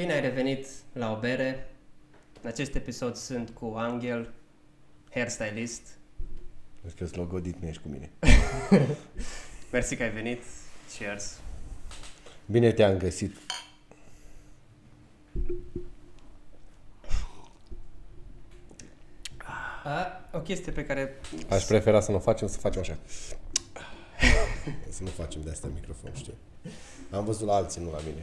Bine ai revenit la o bere. În acest episod sunt cu Angel, hairstylist. Vezi că logodit mi ești cu mine. Mersi că ai venit. Cheers. Bine te-am găsit. A, o chestie pe care... Aș prefera să nu o facem, să facem așa. să nu facem de asta în microfon, știi? Am văzut la alții, nu la mine.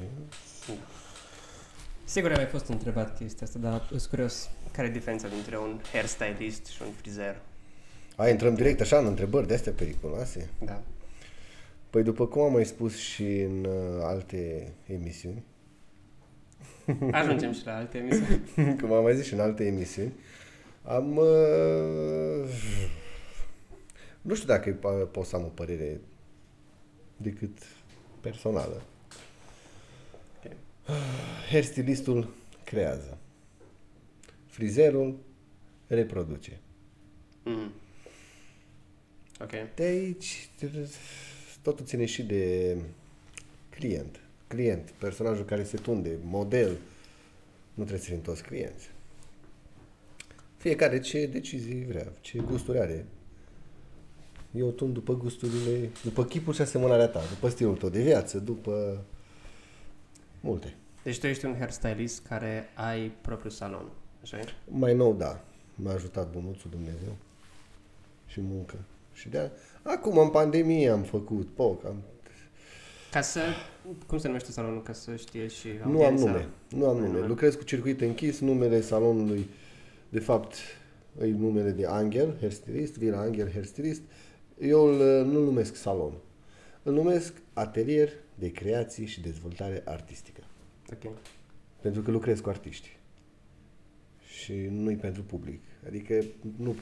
Sigur ai mai fost întrebat chestia asta, dar sunt curios care e diferența dintre un hairstylist și un frizer. Hai, intrăm direct așa în întrebări de astea periculoase. Da. Păi după cum am mai spus și în uh, alte emisiuni, Ajungem și la alte emisiuni. cum am mai zis și în alte emisiuni, am... Uh, nu știu dacă po- pot să am o părere decât personală. Ok. Hairstylistul creează. Frizerul reproduce. Mm. Ok. De aici totul ține și de client. Client, personajul care se tunde, model. Nu trebuie să fim toți clienți. Fiecare ce decizii vrea, ce gusturi are. Eu tund după gusturile, după chipul și asemănarea ta, după stilul tău de viață, după multe. Deci tu ești un hairstylist care ai propriul salon, așa e? Mai nou, da. M-a ajutat bunuțul Dumnezeu și muncă. Și de acum, în pandemie, am făcut POC, am Ca să... Cum se numește salonul? Ca să știe și Nu am audiența. nume. Nu am nume. nume. Lucrez cu circuit închis. Numele salonului, de fapt, e numele de Angel, hairstylist, Vila Angel, hairstylist. Eu îl, nu numesc salon. Îl numesc atelier de creații și dezvoltare artistică. Ok. Pentru că lucrez cu artiști. Și nu-i pentru public. Adică nu...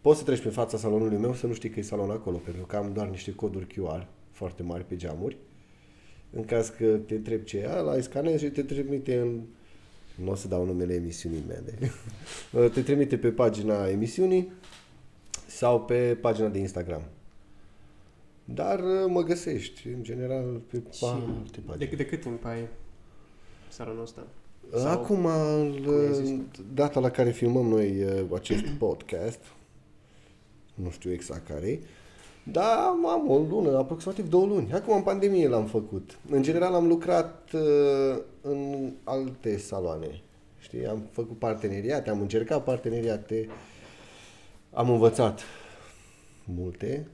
Poți să treci pe fața salonului meu să nu știi că e salon acolo, pentru că am doar niște coduri QR foarte mari pe geamuri. În caz că te întreb ce e ăla, îi scanezi și te trimite în... Nu o să dau numele emisiunii mele. te trimite pe pagina emisiunii sau pe pagina de Instagram. Dar uh, mă găsești, în general, pe Și alte de, pagini. de cât timp ai salonul ăsta? Sau- Acum, cum există? data la care filmăm noi uh, acest podcast, nu știu exact care e, dar am o lună, aproximativ două luni. Acum, în pandemie l-am făcut. În general, am lucrat uh, în alte saloane. Știi, am făcut parteneriate, am încercat parteneriate, am învățat multe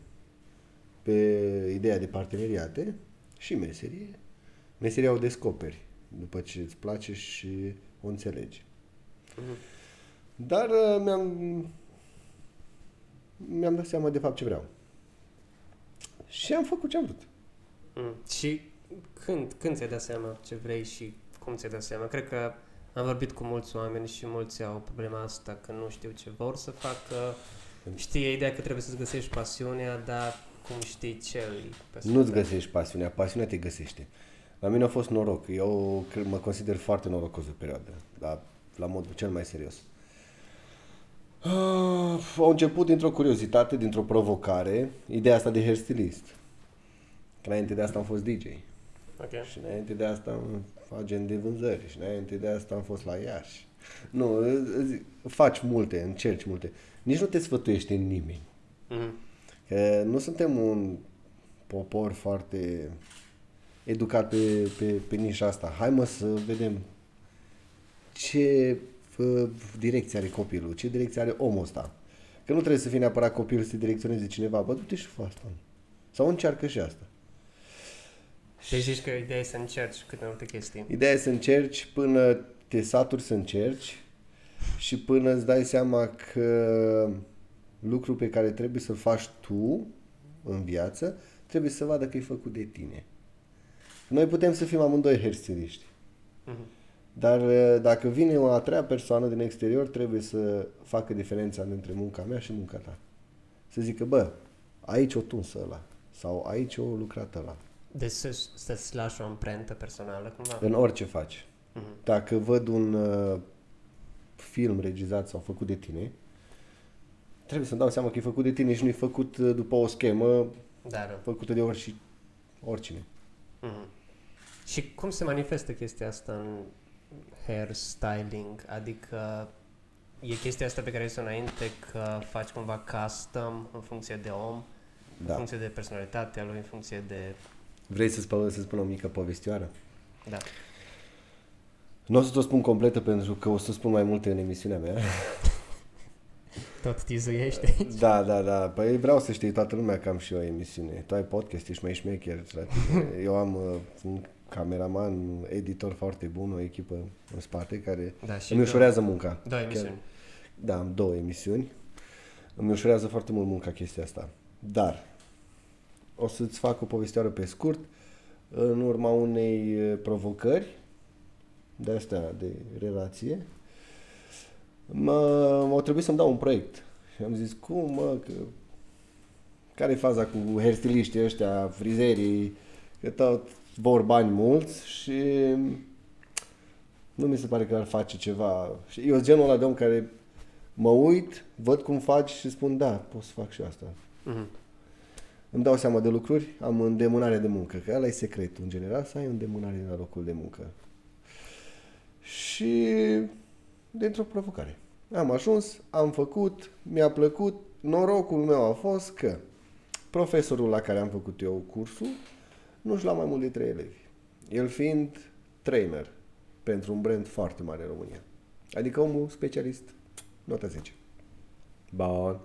pe ideea de parteneriate și meserie. Meseria o descoperi după ce îți place și o înțelegi. Mhm. Dar uh, mi-am mi-am dat seama de fapt ce vreau. Și am făcut ce am vrut. Mm. Și când, când ți-ai dat seama ce vrei și cum ți-ai dat seama? Cred că am vorbit cu mulți oameni și mulți au problema asta că nu știu ce vor să facă. Știe ideea că trebuie să-ți găsești pasiunea, dar cum știi ce îi pasiunea Nu-ți ta? găsești pasiunea, pasiunea te găsește. La mine a fost noroc. Eu cred, mă consider foarte norocos de perioadă, dar la modul cel mai serios. Uh, au început dintr-o curiozitate, dintr-o provocare, ideea asta de hairstylist. Că înainte de asta am fost DJ. Ok. Și înainte de asta am agent de vânzări și înainte de asta am fost la Iași. Nu, î- zic, faci multe, încerci multe. Nici nu te sfătuiește nimeni. Mhm. Că nu suntem un popor foarte educat pe, pe, pe nișa asta. Hai mă să vedem ce uh, direcție are copilul, ce direcție are omul ăsta. Că nu trebuie să fie neapărat copilul să te direcționeze cineva, bă, du-te și fă asta. Sau încearcă și asta. Deci zici că ideea e să încerci câte multe chestii. Ideea e să încerci până te saturi să încerci și până îți dai seama că lucrul pe care trebuie să-l faci tu în viață, trebuie să vadă că e făcut de tine. Noi putem să fim amândoi hairstyliști, Mhm. dar uh, dacă vine o a treia persoană din exterior, trebuie să facă diferența între munca mea și munca ta. Să zică, bă, aici o tunsă ăla sau aici o lucrat ăla. Deci să, să-ți lași o amprentă personală cumva. În orice faci. Mhm. Dacă văd un uh, film regizat sau făcut de tine, trebuie să-mi dau seama că e făcut de tine și nu e făcut uh, după o schemă Dar, făcută de orice, oricine. mhm. Și cum se manifestă chestia asta în hairstyling, adică e chestia asta pe care ai zis înainte că faci cumva custom în funcție de om, da. în funcție de personalitatea lui, în funcție de... Vrei să spun, să spun o mică povestioară? Da. Nu o să o spun completă pentru că o să spun mai multe în emisiunea mea. Tot tizuiește aici. Da, da, da. Păi vreau să știi toată lumea că am și eu o emisiune. Tu ai podcast, ești mai șmecher. Eu am uh, un cameraman, editor foarte bun, o echipă în spate care da, și îmi ușurează munca. Două emisiuni. Chiar, da, am două emisiuni. Îmi ușurează foarte mult munca chestia asta. Dar o să-ți fac o povestioară pe scurt. În urma unei uh, provocări de astea de relație, mă, m-au trebuit să-mi dau un proiect. Și am zis, cum mă, că... care e faza cu hairstyliștii ăștia, frizerii, că tot vor bani mulți și nu mi se pare că ar face ceva. Și eu sunt genul ăla de om care mă uit, văd cum faci și spun, da, pot să fac și asta. Uh-huh. Îmi dau seama de lucruri, am îndemânare de muncă, că ăla e secretul în general, să ai îndemânare la locul de muncă. Și dintr-o provocare. Am ajuns, am făcut, mi-a plăcut, norocul meu a fost că profesorul la care am făcut eu cursul nu-și lua mai mult de trei elevi. El fiind trainer pentru un brand foarte mare în România. Adică omul specialist, nota 10. Bun.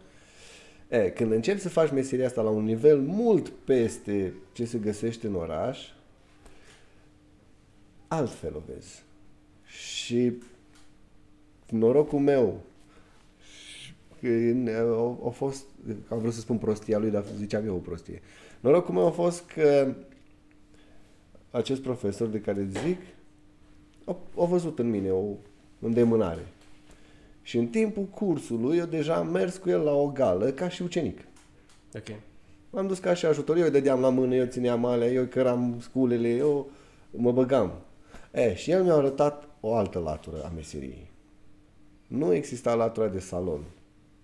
E, când începi să faci meseria asta la un nivel mult peste ce se găsește în oraș, altfel o vezi. Și norocul meu a, a fost, am vrut să spun prostia lui, dar ziceam eu o prostie. Norocul meu a fost că acest profesor de care zic a, a văzut în mine o îndemânare. Și în timpul cursului eu deja am mers cu el la o gală ca și ucenic. Ok. M-am dus ca și ajutor, eu îi dădeam la mână, eu țineam alea, eu căram sculele, eu mă băgam. E, și el mi-a arătat o altă latură a meseriei. Nu exista latura de salon.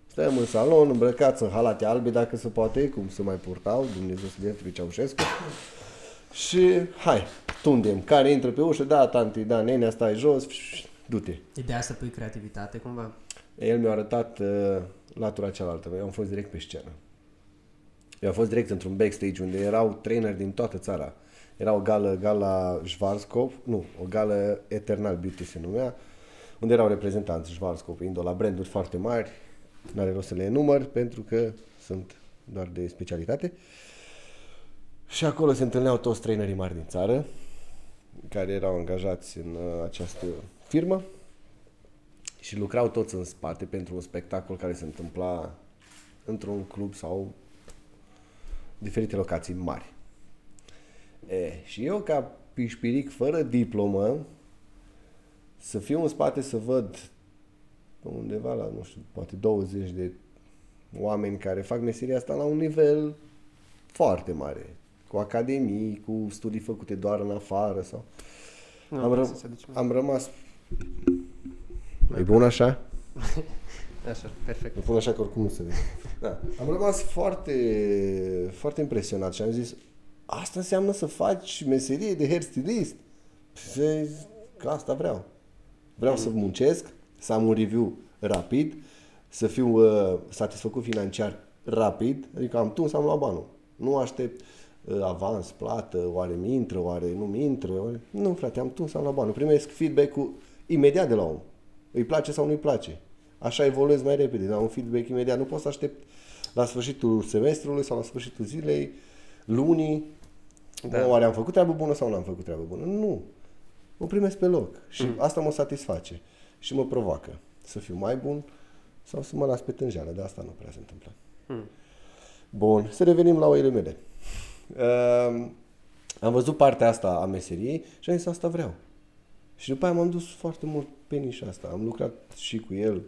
Stăm în salon, îmbrăcați în halate albe, dacă se poate, cum se mai purtau, Dumnezeu să le Ceaușescu. Și hai, tundem. Care intră pe ușă, da, tanti, da, nenea, stai jos, du-te. Ideea să pui creativitate, cumva? El mi-a arătat uh, latura cealaltă. Eu am fost direct pe scenă. Eu am fost direct într-un backstage unde erau traineri din toată țara. Era o gală, gala Schwarzkopf, nu, o gală Eternal Beauty se numea, unde erau reprezentanți Schwarzkopf, indo la branduri foarte mari, n-are rost să le enumăr pentru că sunt doar de specialitate. Și acolo se întâlneau toți trainerii mari din țară, care erau angajați în uh, această firmă și lucrau toți în spate pentru un spectacol care se întâmpla într-un club sau diferite locații mari. E, și eu, ca pișpiric fără diplomă, să fiu în spate să văd undeva la, nu știu, poate 20 de oameni care fac meseria asta la un nivel foarte mare, cu academii, cu studii făcute doar în afară sau... Nu, am, ră- am rămas... e bun așa? Așa, perfect. Îl pun așa că oricum nu se vede. Da. Am rămas foarte, foarte impresionat și am zis, asta înseamnă să faci meserie de hairstylist. Și că asta vreau. Vreau mm. să muncesc, să am un review rapid, să fiu uh, satisfăcut financiar rapid, adică am tuns, am luat banul. Nu aștept uh, avans, plată, oare mi intră, oare nu mi intră. Oare... Nu, frate, am tuns, am luat banul. Primesc feedback-ul imediat de la om. Îi place sau nu-i place. Așa evoluez mai repede, dar un feedback imediat. Nu pot să aștept la sfârșitul semestrului sau la sfârșitul zilei, lunii, da. oare am făcut treabă bună sau nu am făcut treabă bună. Nu. O primesc pe loc și mm. asta mă satisface și mă provoacă să fiu mai bun sau să mă las pe tânjeală. De asta nu prea se întâmplă. Mm. Bun, să revenim la oile mele. Uh, am văzut partea asta a meseriei și am zis asta vreau. Și după aia m-am dus foarte mult pe nișa asta. Am lucrat și cu el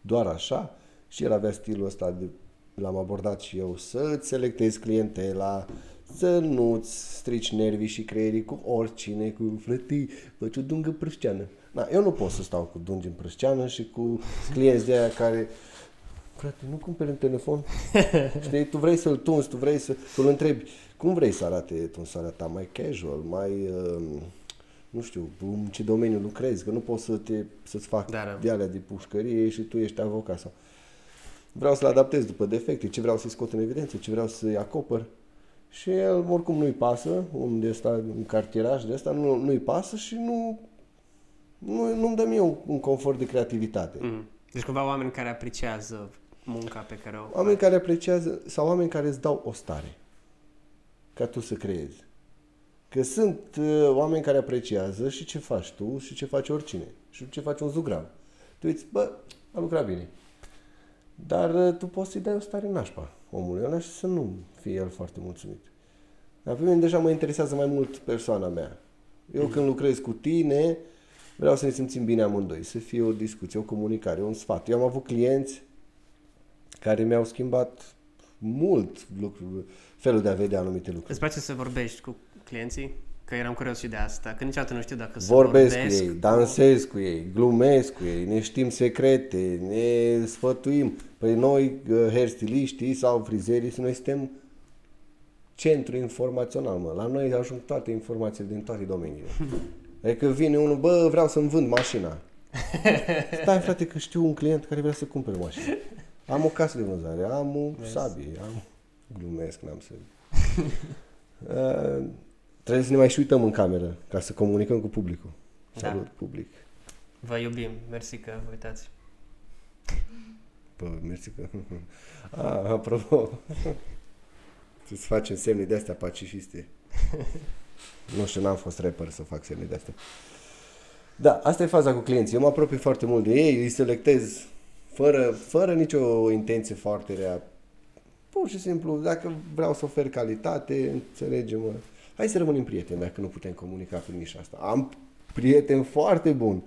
doar așa și el avea stilul ăsta de l-am abordat și eu să-ți selectezi clientela, să nu-ți strici nervii și creierii cu oricine, cu frătii, faci o dungă prășteană. Da, eu nu pot să stau cu dungi în prășteană și cu clienți de aia care frate, nu cumperi un telefon? Știi, tu vrei să-l tunzi, tu vrei să, tu îl întrebi, cum vrei să arate tunsarea ta? Mai casual, mai, uh, nu știu, în ce domeniu lucrezi, că nu poți să te, să-ți fac Da, da. de alea de pușcărie și tu ești avocat sau... Vreau să-l adaptez după defecte, ce vreau să-i scot în evidență, ce vreau să-i acopăr. Și el oricum nu-i pasă, un de ăsta, un cartieraj de ăsta, nu, nu-i pasă și nu, nu, nu-mi dă mie un, un confort de creativitate. Mm. Deci cumva oameni care apreciază munca pe care o Oameni care apreciază sau oameni care îți dau o stare ca tu să creezi. Că sunt uh, oameni care apreciază și ce faci tu și ce face oricine. Și ce face un zugrav. Tu uiți, bă, a lucrat bine. Dar uh, tu poți să-i dai o stare nașpa omului ăla și să nu fie el foarte mulțumit. Dar pe mine deja mă interesează mai mult persoana mea. Eu când lucrez cu tine, vreau să ne simțim bine amândoi, să fie o discuție, o comunicare, un sfat. Eu am avut clienți care mi-au schimbat mult lucruri, felul de a vedea anumite lucruri. Îți place să vorbești cu clienții? Că eram curios și de asta, că niciodată nu știu dacă Vorbesc să cu vorbesc ei, dansez cu ei, glumesc cu ei, ne știm secrete, ne sfătuim. Păi noi, uh, hairstyliștii sau frizerii, noi suntem centru informațional, mă. La noi ajung toate informațiile din toate domeniile. Adică vine unul, bă, vreau să-mi vând mașina. Stai, frate, că știu un client care vrea să cumpere mașină. Am o casă de vânzare, am o sabie, am... Glumesc, n-am să... Uh, trebuie să ne mai și uităm în cameră ca să comunicăm cu publicul. Da. Salut, public. Vă iubim, mersi că vă uitați. Bă, mersi că... A, apropo. Să-ți facem semne de astea pacifiste. nu știu, n-am fost rapper să fac semne de astea. Da, asta e faza cu clienții. Eu mă apropii foarte mult de ei, îi selectez fără, fără nicio intenție foarte rea. Pur și simplu, dacă vreau să ofer calitate, înțelegem-mă. Hai să rămânem prieteni dacă nu putem comunica prin nișa asta. Am prieteni foarte buni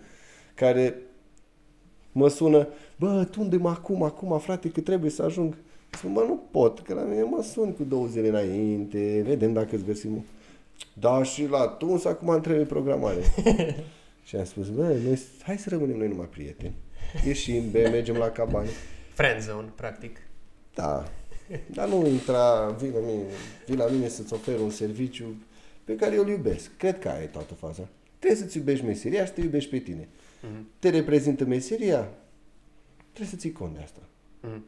care mă sună, bă, tu unde mă acum, acum, frate, că trebuie să ajung. Spun, bă, nu pot, că la mine mă sun cu două zile înainte, vedem dacă îți găsim. Da, și la tuns, acum îmi trebuie programare. și am spus, bă, noi, hai să rămânem noi numai prieteni. Ieșim, be, mergem la cabane. Friend zone, practic. Da, dar nu intra, vii la mine, vii la mine să-ți ofer un serviciu pe care eu îl iubesc. Cred că aia e toată faza. Trebuie să-ți iubești meseria și să te iubești pe tine. Mhm. Te reprezintă meseria, trebuie să ții cont de asta. Mhm.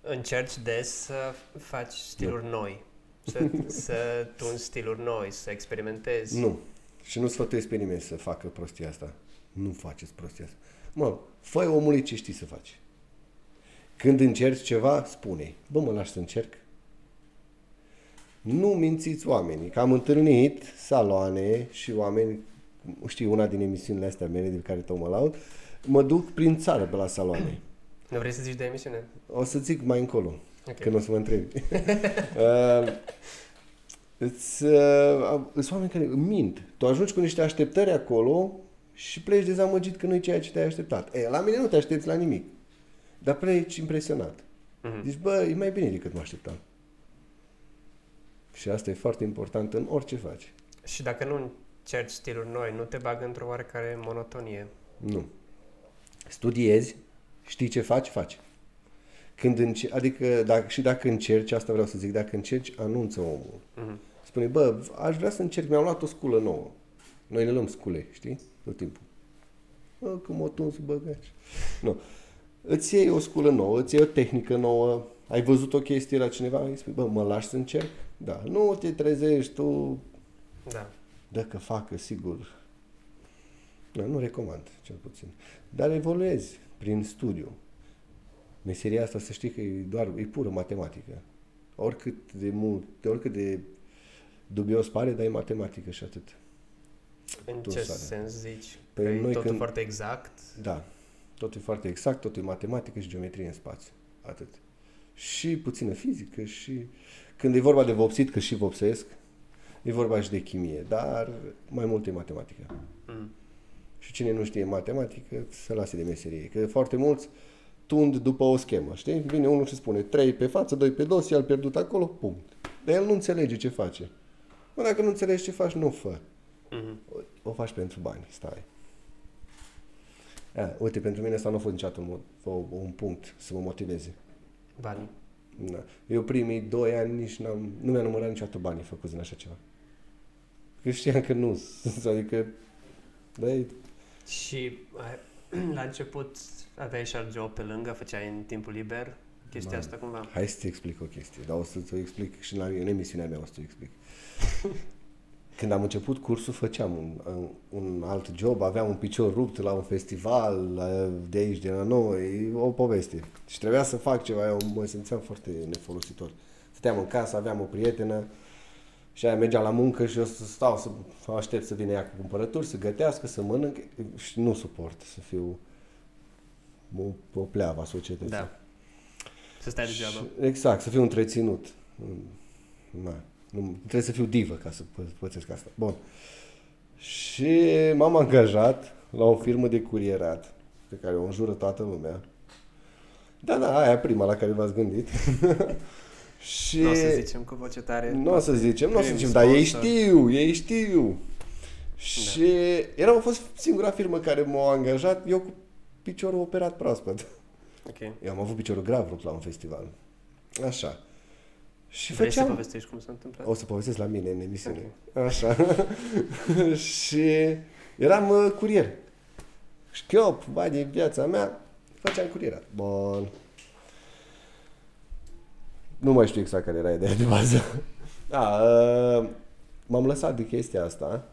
Încerci des să faci stiluri noi, să, să tunzi stiluri noi, să experimentezi. Nu. Și nu sfătuiesc pe nimeni să facă prostia asta. Nu faceți prostia asta. Mă, fă omului ce știi să faci. Când încerci ceva, spune Bă, mă lași să încerc? Nu mințiți oamenii. Că am întâlnit saloane și oameni, știi, una din emisiunile astea mele de care tot mă laud, mă duc prin țară pe la saloane. Nu vrei să zici de emisiune? O să zic mai încolo, Ok. când o să mă întrebi. uh, îți, uh, sunt oameni care mint. Tu ajungi cu niște așteptări acolo și pleci dezamăgit că nu e ceea ce te-ai așteptat. E, la mine nu te aștepți la nimic. Dar pleci impresionat. Mhm. Zici, bă, e mai bine decât mă așteptam. Și asta e foarte important în orice faci. Și dacă nu încerci stiluri noi, nu te bagă într-o oarecare monotonie. Nu. Studiezi, știi ce faci, faci. Când înce- adică dacă, și dacă încerci, asta vreau să zic, dacă încerci, anunță omul. Mhm. Spune, bă, aș vrea să încerc, mi-am luat o sculă nouă. Noi ne luăm scule, știi? Tot timpul. Bă, cum o tuns băgaci. Nu. Îți iei o sculă nouă, îți iei o tehnică nouă, ai văzut o chestie la cineva, îi spui, bă, mă lași să încerc? Da. Nu te trezești tu, Da. dă că facă, sigur. Da, nu recomand, cel puțin. Dar evoluezi prin studiu. Meseria asta, să știi că e doar, e pură matematică. Oricât de mult, de oricât de dubios pare, dar e matematică și atât. În Tu ce sare. sens zici? Păi că e noi totul când- foarte exact? Da. Totul e foarte exact, totul e matematică și geometrie în spațiu. Atât. Și puțină fizică și când e vorba de vopsit, că și vopsesc, e vorba și de chimie, dar mai mult e matematică. Mm. Și cine nu știe matematică, să lase de meserie. Că foarte mulți tund după o schemă, știi? Vine unul și spune 3 pe față, 2 pe dos, i-al pierdut acolo, punct. Dar el nu înțelege ce face. Mă, dacă nu înțelegi ce faci, nu fă. Mhm. O, o faci pentru bani, stai. A, uite, pentru mine asta nu a fost niciodată un, mo- o, un punct să mă motiveze. Banii. Da. Eu primii doi ani nici n-am, nu mi-am numărat niciodată banii făcuți în așa ceva. Că știam că nu, adică Dai, Și ai- la început aveai și alt job pe lângă, făceai în timpul liber chestia Da. asta cumva? hai să-ți explic o chestie, dar o să-ți o explic și la, în emisiunea mea o să-ți o explic. Când am început cursul, făceam un, un alt job, aveam un picior rupt la un festival la- de aici, de la noi, o poveste. Și trebuia să fac ceva, eu mă simțeam foarte nefolositor. Stăteam în casă, aveam o prietenă și aia mergea la muncă și eu să stau să aștept să vină ea cu cumpărături, să gătească, să mănânc și nu suport să fiu o, o pleavă a societății. Da. Să stai degeaba. Și- Exact, să fiu întreținut. Na, nu, trebuie să fiu divă ca să pă- pățesc asta. Bun. Și m-am angajat la o firmă de curierat, pe care o înjură toată lumea. Da, da, aia prima la care v-ați gândit. și... Nu o să zicem cu voce tare. Nu o să zicem, nu o să Prim zicem, dar ei sponsor. știu, ei știu. Și era a fost singura firmă care m-a angajat, eu cu piciorul operat proaspăt. Ok. Eu am avut piciorul grav rupt la un festival. Așa. Și Vrei să făceam... povestești cum s-a întâmplat? O să povestesc la mine în emisiune. Așa. și eram uh, curier. Șchiop, vai de viața mea, făceam curierat. Bun. Nu mai știu exact care era ideea de bază. A, uh, m-am lăsat de chestia asta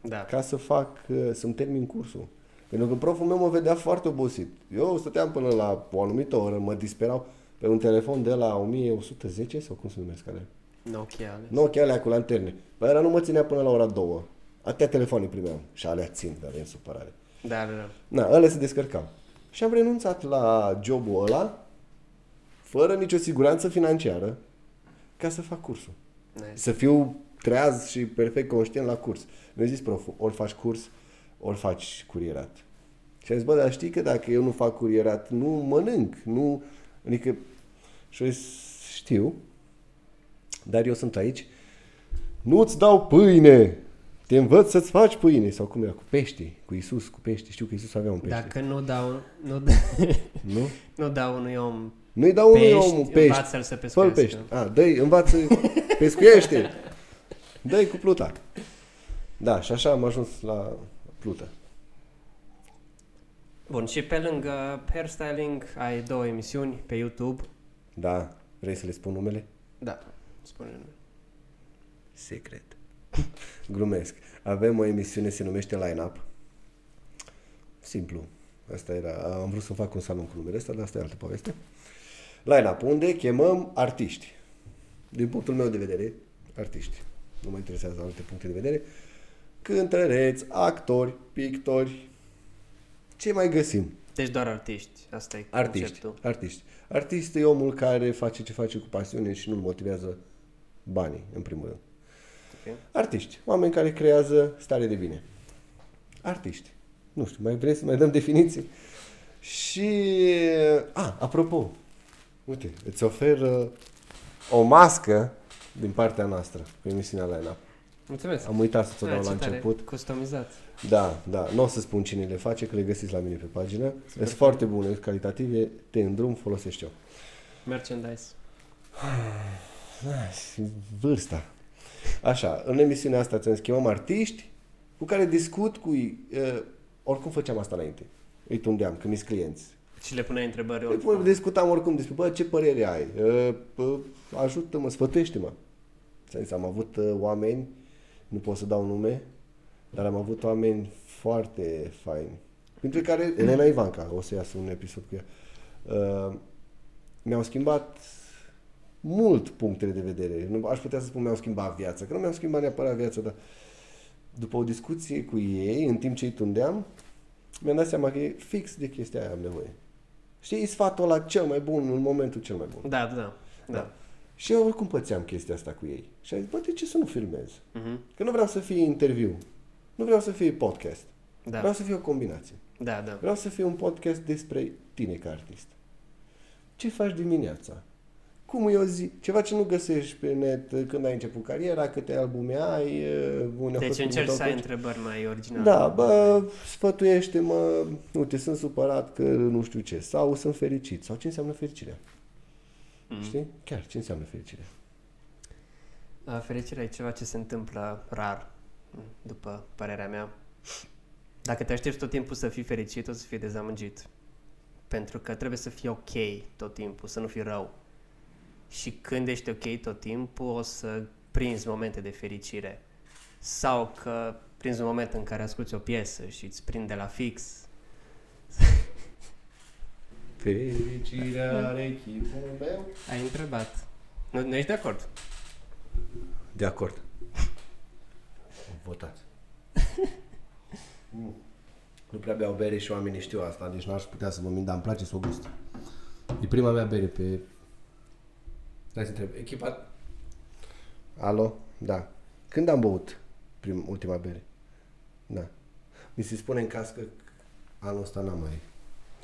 Da. ca să fac, uh, să-mi termin cursul. Pentru că proful meu mă vedea foarte obosit. Eu stăteam până la o anumită oră, mă disperau pe un telefon de la 1110 sau cum se numesc alea? Nokia. ales. Nokia alea cu lanterne. Păi ăla nu mă ținea până la ora 2. Atâtea telefoane primeam. Și alea țin, dar în supărare. Da, da, da. Na, alea se descărcau. Și am renunțat la jobul ăla, fără nicio siguranță financiară, ca să fac cursul. Nice. Să fiu treaz și perfect conștient la curs. Mi-a zis proful, ori faci curs, ori faci curierat. Și am zis, bă, dar știi că dacă eu nu fac curierat, nu mănânc, nu... Adică, și eu zis, știu, dar eu sunt aici, nu-ți dau pâine, te învăț să-ți faci pâine. Sau cum era, cu pește, cu Isus, cu pește. Știu că Isus avea un pește. Dacă nu dau, nu, Nu? nu dau unui om Nu-i dau unui pești, om un pește. învață-l să Fă pescuiască. pește. A, dă-i, învață, pescuiește. Dă-i cu pluta. Da, și așa am ajuns la plută. Bun, și pe lângă hairstyling ai două emisiuni pe YouTube. Da, vrei să le spun numele? Da, spune Secret. Glumesc. Avem o emisiune, se numește Line Up. Simplu. Asta era, am vrut să fac un salon cu numele ăsta, dar asta e altă poveste. Line Up, unde chemăm artiști. Din punctul meu de vedere, artiști. Nu mă interesează alte puncte de vedere. Cântăreți, actori, pictori, ce mai găsim? Deci doar artiști, asta e Artiști. conceptul. Artiști. Artist e omul care face ce face cu pasiune și nu-l motivează banii, în primul rând. Ok. Artiști. Oameni care creează stare de bine. Artiști. Nu știu, mai vrei să mai dăm definiții? Și... A, apropo, uite, îți ofer o mască din partea noastră cu emisiunea Line Up. Mulțumesc. Am uitat să ți-o Ah, dau ce la tare. început. Customizat. Da, da, nu o să spun cine le face, că le găsiți la mine pe pagină. Sunt foarte bune, calitative, te îndrum, folosești eu. Merchandise. Da, și vârsta. Așa, în emisiunea asta ți-am schimbat artiști cu care discut cu ei. Uh, oricum făceam asta înainte. Îi tundeam, când mi clienți. Și le puneai întrebări. Păi, oricum. discutam oricum despre, bă, ce părere ai? Uh, bă, ajută-mă, sfătuiește-mă. Ți-am zis, am avut uh, oameni, nu pot să dau nume, dar am avut oameni foarte faini. Printre care Elena Ivanca, o să iasă un episod cu ea. Uh, mi-au schimbat mult punctele de vedere. Nu, aș putea să spun mi-au schimbat viața, că nu mi-au schimbat neapărat viața, dar după o discuție cu ei, în timp ce îi tundeam, mi-am dat seama că e fix de chestia aia am nevoie. Știi, e sfatul ăla cel mai bun în momentul cel mai bun. Da, da, da. Da. Și eu oricum pățeam chestia asta cu ei. Și am zis, bă, de ce să nu filmez? Mhm. Că nu vreau să fie interviu. Nu vreau să fie podcast. Da. Vreau să fie o combinație. Da, da. Vreau să fie un podcast despre tine ca artist. Ce faci dimineața? Cum e o zi? Ceva ce nu găsești pe net când ai început cariera, câte albume ai, unde a Deci fost încerci primul să tău ai coach. întrebări mai originale. Da, bă, sfătuiește-mă, uite, sunt supărat că nu știu ce, sau sunt fericit, sau ce înseamnă fericirea. Mhm. Știi? Chiar, ce înseamnă fericirea? A, Fericirea e ceva ce se întâmplă rar, după părerea mea. Dacă te aștepți tot timpul să fii fericit, o să fii dezamăgit. Pentru că trebuie să fii ok tot timpul, să nu fii rău. Și când ești ok tot timpul, o să prinzi momente de fericire. Sau că prinzi un moment în care asculti o piesă și îți prinde la fix. Fericirea are chipul meu. Ai întrebat. Nu, nu ești de acord? De acord. Votați. nu. Nu prea beau bere și oamenii știu asta, deci n-aș putea să mă mint, dar îmi place să o gust. E prima mea bere pe... Hai să întreb. Echipa... Alo? Da. Când am băut prim, ultima bere? Da. Mi se spune în cască că anul ăsta n-am mai...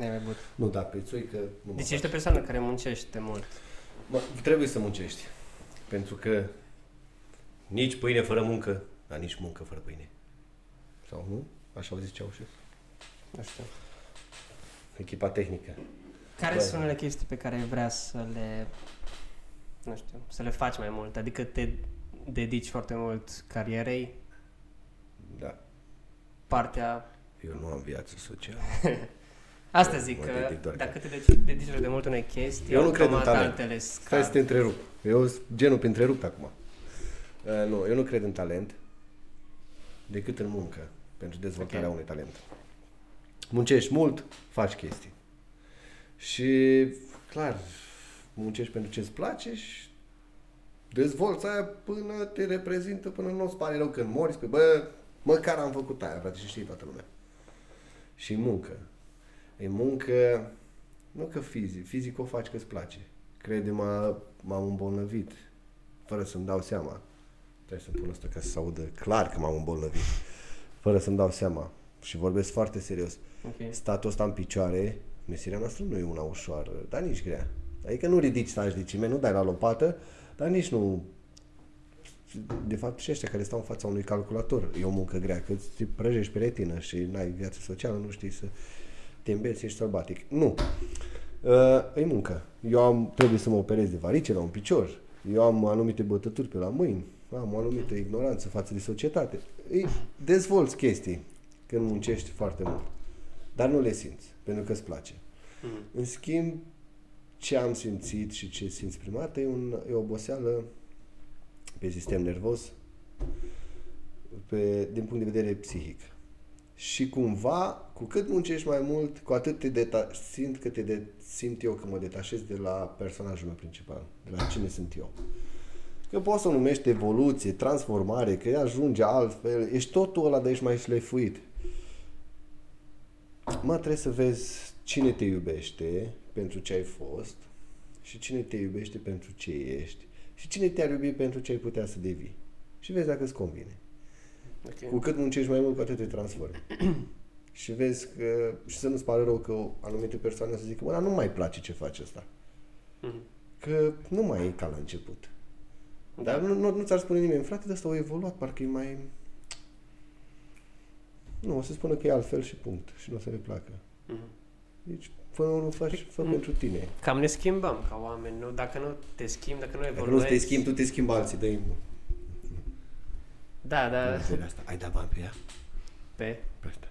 Ai mai băut. Nu da prețui că... Nu mă Deci fac. ești o persoană care muncește mult. Mă, trebuie să muncești. Pentru că nici pâine fără muncă, dar nici muncă fără pâine. Sau nu? Așa au zis Ceaușescu. Nu știu. Echipa tehnică. Care Bă. sunt unele chestii pe care ai vrea să le, nu știu, să le faci mai mult? Adică te dedici foarte mult carierei, Da. partea... Eu nu am viață socială. Asta Mă zic, că dedic doar dacă te dedici, dedici de mult unei chestii, Eu nu cred în automat talent. altele Stai să scad. te întrerup. Eu sunt genul pe întrerupt acum. Uh, nu, eu nu cred în talent decât în muncă pentru dezvoltarea Ok. unui talent. Muncești mult, faci chestii. Și, clar, muncești pentru ce îți place și dezvolți aia până te reprezintă, până nu-ți pare rău când mori, spui, bă, măcar am făcut aia, frate, și știi toată lumea. Și muncă. E muncă, nu că fizic, fizic o faci că îți place. Crede-mă, m-am îmbolnăvit, fără să-mi dau seama. Trebuie să pun asta ca să se audă clar că m-am îmbolnăvit, fără să-mi dau seama. Și vorbesc foarte serios. Ok. Statul ăsta în picioare, meseria noastră nu e una ușoară, dar nici grea. Adică nu ridici saci de ciment, nu dai la lopată, dar nici nu... De fapt și ăștia care stau în fața unui calculator, e o muncă grea, că îți prăjești pe retină și n-ai viață socială, nu știi să te îmbeți, ești sălbatic. Nu. Uh, e muncă. Eu am, trebuie să mă operez de varice la un picior. Eu am anumite bătături pe la mâini. Am o anumită ignoranță față de societate. Îi dezvolți chestii când muncești foarte mult. Dar nu le simți, pentru că îți place. Mhm. În schimb, ce am simțit și ce simți prima dată e, un, e o oboseală pe sistem nervos pe, din punct de vedere psihic. Și cumva, cu cât muncești mai mult, cu atât te deta- simt că te de- simt eu că mă detașez de la personajul meu principal, de la cine sunt eu. Că poți să o numești evoluție, transformare, că ajunge altfel, ești totul ăla, dar ești mai șlefuit. Mă, trebuie să vezi cine te iubește pentru ce ai fost și cine te iubește pentru ce ești și cine te-ar iubi pentru ce ai putea să devii. Și vezi dacă îți convine. Ok. Cu cât muncești mai mult, cu atât te transformi. și vezi că, și să nu-ți pară rău că o anumite persoane o să zică, mă, dar nu mai place ce faci asta. Mhm. Că nu mai e ca la început. Dar nu, nu, nu ți-ar spune nimeni, frate, de asta au evoluat, parcă e mai... Nu, o să spună că e altfel și punct. Și nu o să le placă. Mhm. Deci, până nu faci, fă Mm. pentru tine. Cam ne schimbăm ca oameni, nu? Dacă nu te schimbi, dacă nu Dacă evoluezi... nu te schimbi, tu te schimbi alții, dă-i Da, da, asta. Ai dat bani pe ea? pe... Pe asta.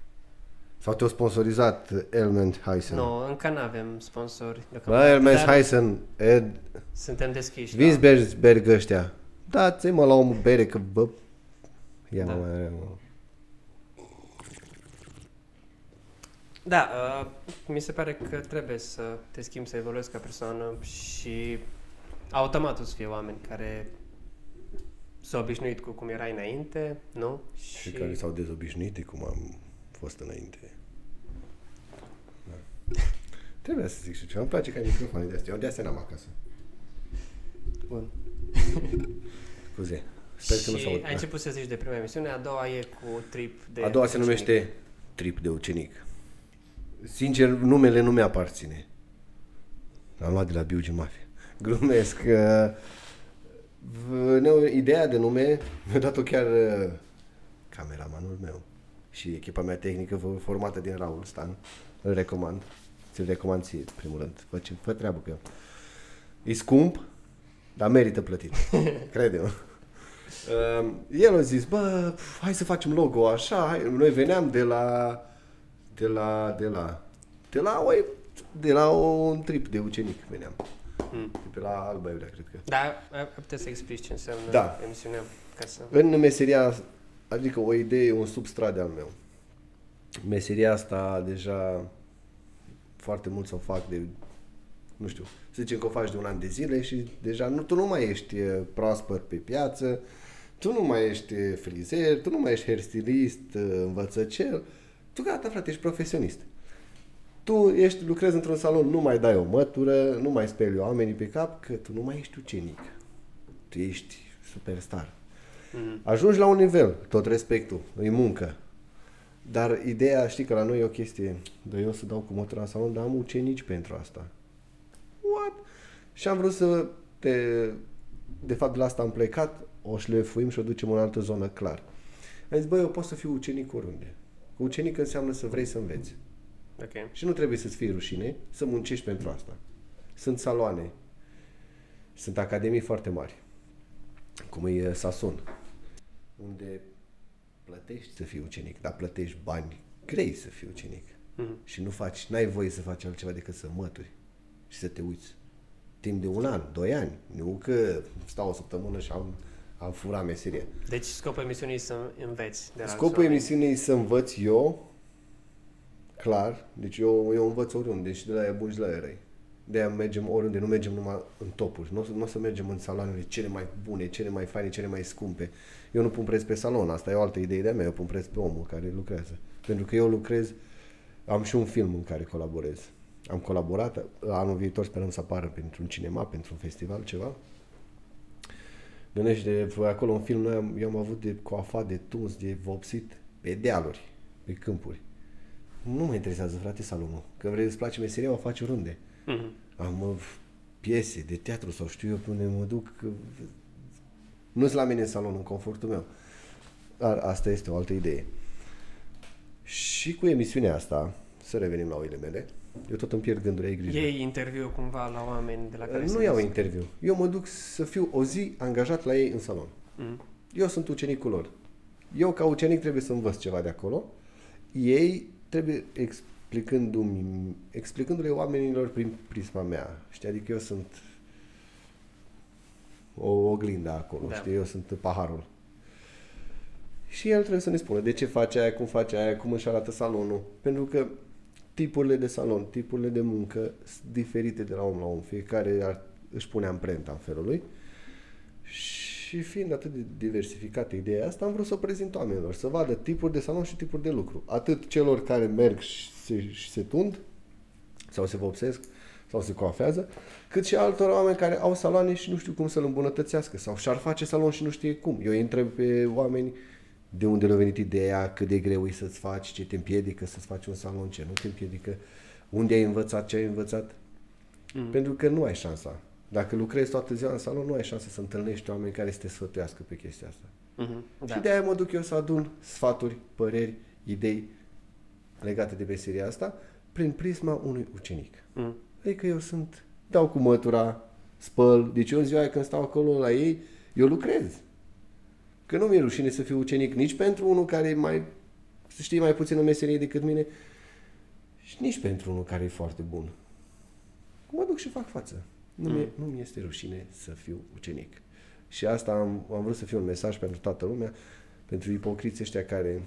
Sau te-au sponsorizat Elment Heisen? Nu, încă nu avem sponsori. Bă, deocamdată, Elment dar Heisen, Ed, Suntem deschiși. da. Winsberg ăștia. Dați-mă la o bere, că bă... Ia Da. mă, mai mă. Da, uh, mi se pare că trebuie să te schimbi, să evoluezi ca persoană și automat o să fie oameni care s-au obișnuit cu cum erai înainte, nu? Și care s-au dezobișnuit cum am fost înainte. Da. Trebuie să zic și ceva. Îmi place ca microfonul de astea. Eu de astea n-am acasă. Bun. Scuze. Sper că nu și s-aud. ai început să zici de prima emisiune, a doua e cu trip de A doua se ucenic. numește Trip de ucenic. Sincer, numele nu mi-aparține. Am luat de la Biugi Mafia. Glumesc. Uh, v- ne- ideea de nume mi-a dat-o chiar uh, cameramanul meu și echipa mea tehnică vă- formată din Raul Stan. Îl recomand. Ți-l recomand ție, în primul rând. Fă, ce, fă treabă cu el. E scump, dar merită plătit. Crede-mă. Uh, el a zis, bă, hai să facem logo așa, hai. noi veneam de la, de la, de la, de la, o, de la un trip de ucenic veneam. Mm. De pe la Alba Iulia, cred că. Da, ai ai putea să explici ce înseamnă Da. emisiunea ca să... În meseria, adică o idee, un substrat de al meu. Meseria asta deja foarte mult să o fac de, nu știu, să zicem că o faci de un an de zile și deja nu, tu nu mai ești eh, proaspăt pe piață, tu nu mai ești eh, frizer, tu nu mai ești hairstylist, eh, învățăcel, tu gata frate, ești profesionist. Tu ești, lucrezi într-un salon, nu mai dai o mătură, nu mai speli oamenii pe cap, că tu nu mai ești ucenic. Tu ești superstar. Mm. Ajungi la un nivel, tot respectul, e muncă. Dar ideea, știi că la noi e o chestie, de eu să dau cu motora în salon, dar am ucenici pentru asta. What? Și am vrut să, te, de fapt, la asta am plecat, o șlefuim și o ducem în altă zonă, clar. Am zis, băi, eu pot să fiu ucenic oriunde. Că Ucenic înseamnă să vrei să înveți. Ok. Și nu trebuie să-ți fie rușine să muncești pentru asta. Sunt saloane, sunt academii foarte mari, cum e Sasun, unde plătești să fii ucenic, dar plătești bani grei să fii ucenic. Mm. Și nu faci, n-ai voie să faci altceva decât să mături și să te uiți. Timp de un an, doi ani. Nu că stau o săptămână și am, am furat meseria. Deci scopul emisiunii e să înveți de la alți Scopul oameni. emisiunii e să învăț eu, clar, deci eu, eu învăț oriunde și de la ea buni și de la ea răi. De aia mergem oriunde, nu mergem numai în topuri. Nu o să, nu o să mergem în saloanele cele mai bune, cele mai faine, cele mai scumpe. Eu nu pun preț pe salon, asta e o altă idee de-a mea, eu pun preț pe omul care lucrează. Pentru că eu lucrez, am și un film în care colaborez. Am colaborat, anul viitor sperăm să apară pentru un cinema, pentru un festival, ceva. Gândește, acolo un film, noi am, eu am avut de coafat, de tuns, de vopsit, pe dealuri, pe câmpuri. Nu mă interesează, frate, salonul. Că vrei, îți place meseria, o faci oriunde. Mhm. Am uh, piese de teatru sau știu eu pe unde mă duc. uh, Nu-s la mine în salon, în confortul meu. Dar asta este o altă idee. Și cu emisiunea asta, să revenim la oile mele, eu tot îmi pierd gândurile, ai grijă. Iei interviu cumva la oameni de la care nu să iau vezi. interviu. Eu mă duc să fiu o zi angajat la ei în salon. Mm. Eu sunt ucenicul lor. Eu, ca ucenic, trebuie să învăț ceva de acolo. Ei trebuie explicându-mi, explicându-le oamenilor prin prisma mea. Știi? Adică eu sunt o oglindă acolo, Da. știi? Eu sunt paharul. Și el trebuie să ne spună de ce face aia, cum face aia, cum își arată salonul. Pentru că tipurile de salon, tipurile de muncă sunt diferite de la om la om. Fiecare ar, își pune amprenta în felul lui. Și fiind atât de diversificată ideea asta, am vrut să o prezint oamenilor, să vadă tipuri de salon și tipuri de lucru. Atât celor care merg și se, și se tund, sau se vopsesc, sau se coafează, cât și altor oameni care au saloane și nu știu cum să-l îmbunătățească, sau și-ar face salon și nu știe cum. Eu îi întreb pe oameni de unde le-a venit ideea, cât de greu e să-ți faci, ce te împiedică să-ți faci un salon, ce nu te împiedică, unde ai învățat, ce ai învățat. Mm. Pentru că nu ai șansa. Dacă lucrezi toată ziua în salon, nu ai șansa să întâlnești oameni care să te sfătuiască pe chestia asta. Mhm. Da. Da. Și de aia mă duc eu să adun sfaturi, păreri, idei legate de meseria asta prin prisma unui ucenic. Mm. Adică eu sunt, dau cu mătura, spăl, deci eu în ziua aia când stau acolo la ei, eu lucrez. Că nu mi-e rușine să fiu ucenic nici pentru unul care e mai, să știe mai puțin în meserie decât mine și nici pentru unul care e foarte bun. Mă duc și fac față. Nu, Mm. mi nu mi este rușine să fiu ucenic. Și asta am, am vrut să fie un mesaj pentru toată lumea, pentru ipocriții ăștia care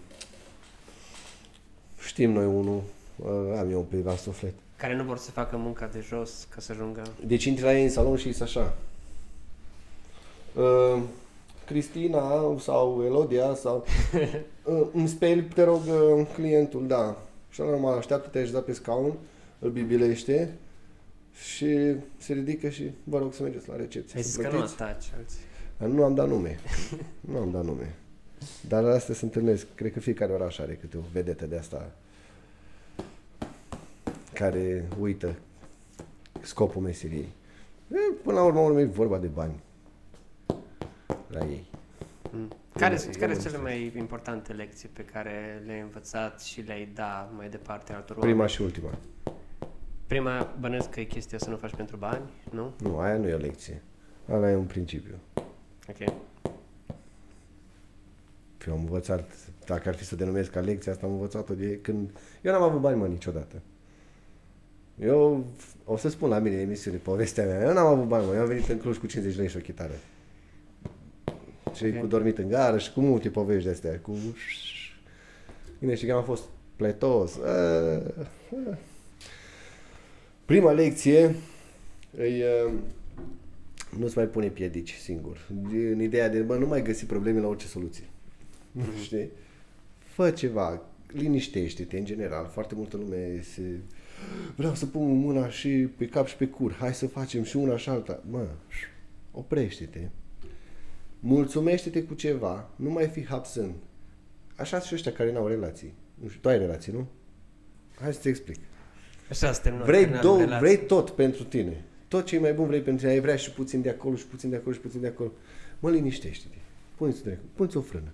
știm noi unul, uh, am eu un pic la suflet. Care nu vor să facă munca de jos ca să ajungă... Deci intri la ei în salon și e așa. Uh, Cristina sau Elodia sau uh, îmi speli, te rog, uh, clientul, da. Și la normal așteaptă, te așeza pe scaun, îl bibilește și se ridică și vă rog să mergeți la recepție. Ai zis Să că nu plătiți. ataci alții. Dar Nu am dat nume. nu am dat nume. Dar astea se întâlnesc. Cred că fiecare oraș are câte o vedetă de asta care uită scopul meseriei. E, Până la urmă, urmă e vorba de bani la ei. Mm. Care, Eu- sunt, eu care nu sunt cele știu. mai importante lecții pe care le-ai învățat și le-ai da mai departe altor Prima oameni? și ultima. Prima, bănesc că e chestia să nu faci pentru bani, nu? Nu, aia nu e o lecție. Ala e un principiu. Ok. Eu am învățat, dacă ar fi să denumesc ca lecția asta, am învățat-o de când... Eu n-am avut bani, mă, niciodată. Eu o să spun la mine în emisiune povestea mea. Eu n-am avut bani, mă. Eu am venit în Cluj cu 50 lei și o chitară. Și Ok. cu dormit în gară și cu multe povești de astea. Cu... Bine, și că am fost pletos. Uh, uh. Prima lecție îi, uh, nu-ți mai pune piedici singur. În ideea de, bă, nu mai găsi probleme la orice soluție. Știi? Fă ceva, liniștește-te în general. Foarte multă lume se... Vreau să pun mâna și pe cap și pe cur. Hai să facem și una și alta. Mă, oprește-te. Mulțumește-te cu ceva. Nu mai fi hapsân. Așa sunt și ăștia care n-au relații. Nu știu, tu ai relații, nu? Hai să-ți explic. Așa suntem noi. Vrei, terminăm două, relații. vrei tot pentru tine. Tot ce e mai bun vrei pentru tine. Ai vrea și puțin de acolo și puțin de acolo și puțin de acolo. Mă liniștește-te. Pune-ți, o- pune-ți o frână.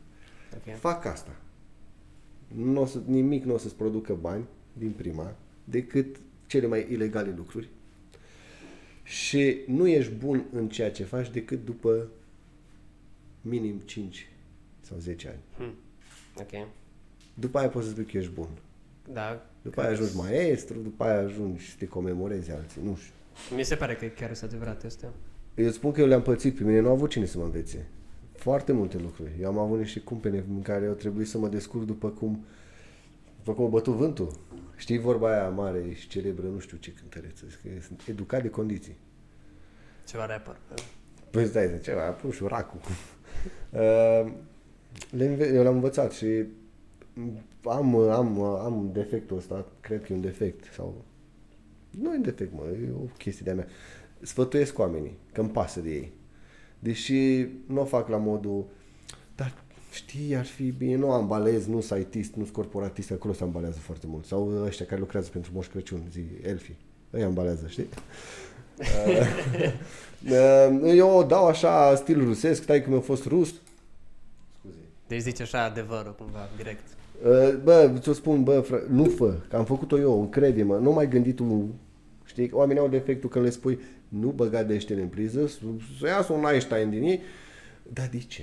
Ok. Fac asta. Nu o să, nimic nu o să-ți producă bani din prima decât cele mai ilegale lucruri. Și nu ești bun în ceea ce faci decât după minim 5 sau 10 ani. Hmm. Ok. După aia poți să spui că ești bun. Da. După aia ajungi maestru, după aia ajungi să te comemorezi alții. Nu știu. Mi se pare că e chiar sunt adevărat asta. Eu spun că eu le-am pățit pe mine, nu au avut cine să mă învețe. Foarte multe lucruri. Eu am avut niște cumpene în care eu trebuie să mă descurc după cum, după cum a bătut vântul. Știi vorba aia mare și celebră, nu știu ce cântăreță, că sunt educat de condiții. Ceva rapper. Păi stai, de ceva, pun și racul. Uh, le înve- eu l-am învățat și am, am, am defectul ăsta, cred că e un defect sau... Nu e un defect, mă, e o chestie de-a mea. Sfătuiesc oamenii, că îmi pasă de ei. Deși nu o fac la modul, dar știi, ar fi bine, nu ambalez, nu sunt IT, nu sunt corporatist, acolo se ambalează foarte mult. Sau ăștia care lucrează pentru Moș Crăciun, zi, elfi, îi ambalează, știi? Uh, Eu o dau așa, stil rusesc, stai că mi-a fost rus. Scuze. Deci zici așa adevărul cumva, direct. Uh, Bă, ți-o spun, bă, fră, nu fă, că am făcut-o eu, încrede-mă, nu mai gândi tu, știi, oamenii au defectul când le spui, nu băga deștele în priză, să să iasă un Einstein din ei, dar de ce?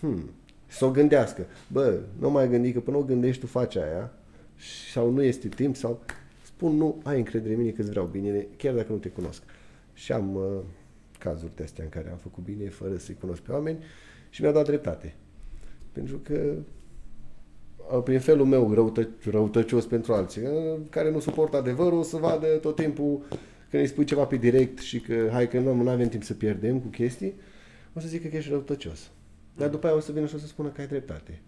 Hmm. Să o gândească. Bă, nu mai gândi că până o gândești tu faci aia sau nu este timp sau spun nu, ai încredere în mine că îți vreau bine, chiar dacă nu te cunosc. Și am uh, cazuri de astea în care am făcut bine fără să-i cunosc pe oameni și mi-a dat dreptate. Pentru că uh, prin felul meu răută, răutăcios pentru alții, uh, care nu suportă adevărul, să vadă tot timpul când îi spui ceva pe direct și că hai că nu avem timp să pierdem cu chestii, o să zică că ești răutăcios. Dar după aia o să vină și o să spună că ai dreptate.